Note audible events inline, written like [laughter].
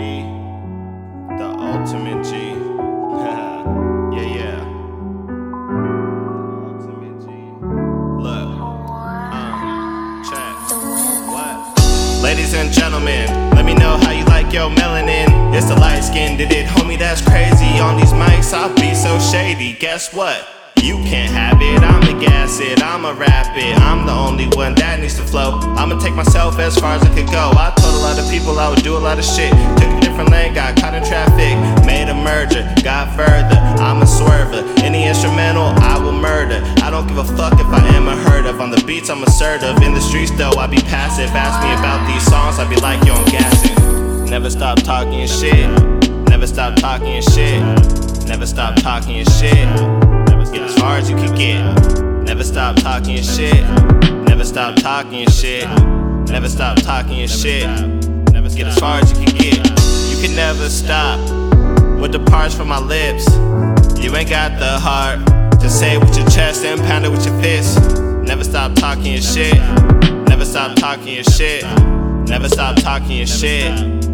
be the ultimate G. [laughs] yeah, yeah. Ultimate G. Look, uh, um, check. What? Ladies and gentlemen, let me know how you like your melanin. It's the light skin did it, homie. That's crazy. On these mics, I'll be so shady. Guess what? You can't have it, I'ma gas it, I'ma rap it. I'm the only one that needs to flow. I'ma take myself as far as I could go. I lot of people I would do a lot of shit. Took a different lane, got caught in traffic, made a merger, got further. I'm a swerver. Any instrumental, I will murder. I don't give a fuck if I am unheard of. On the beats, I'm assertive. In the streets, though, I be passive. Ask me about these songs, I be like, yo, I'm gassing. Never stop talking shit. Never stop talking shit. Never stop talking shit. Get as far as you can get. Never stop talking shit. Never stop talking shit. Never stop talking your shit. Never get as far as you can get. You can never stop what departs from my lips. You ain't got the heart to say it with your chest and pound it with your fist. Never stop talking your shit. Never stop talking your shit. Never stop talking your shit.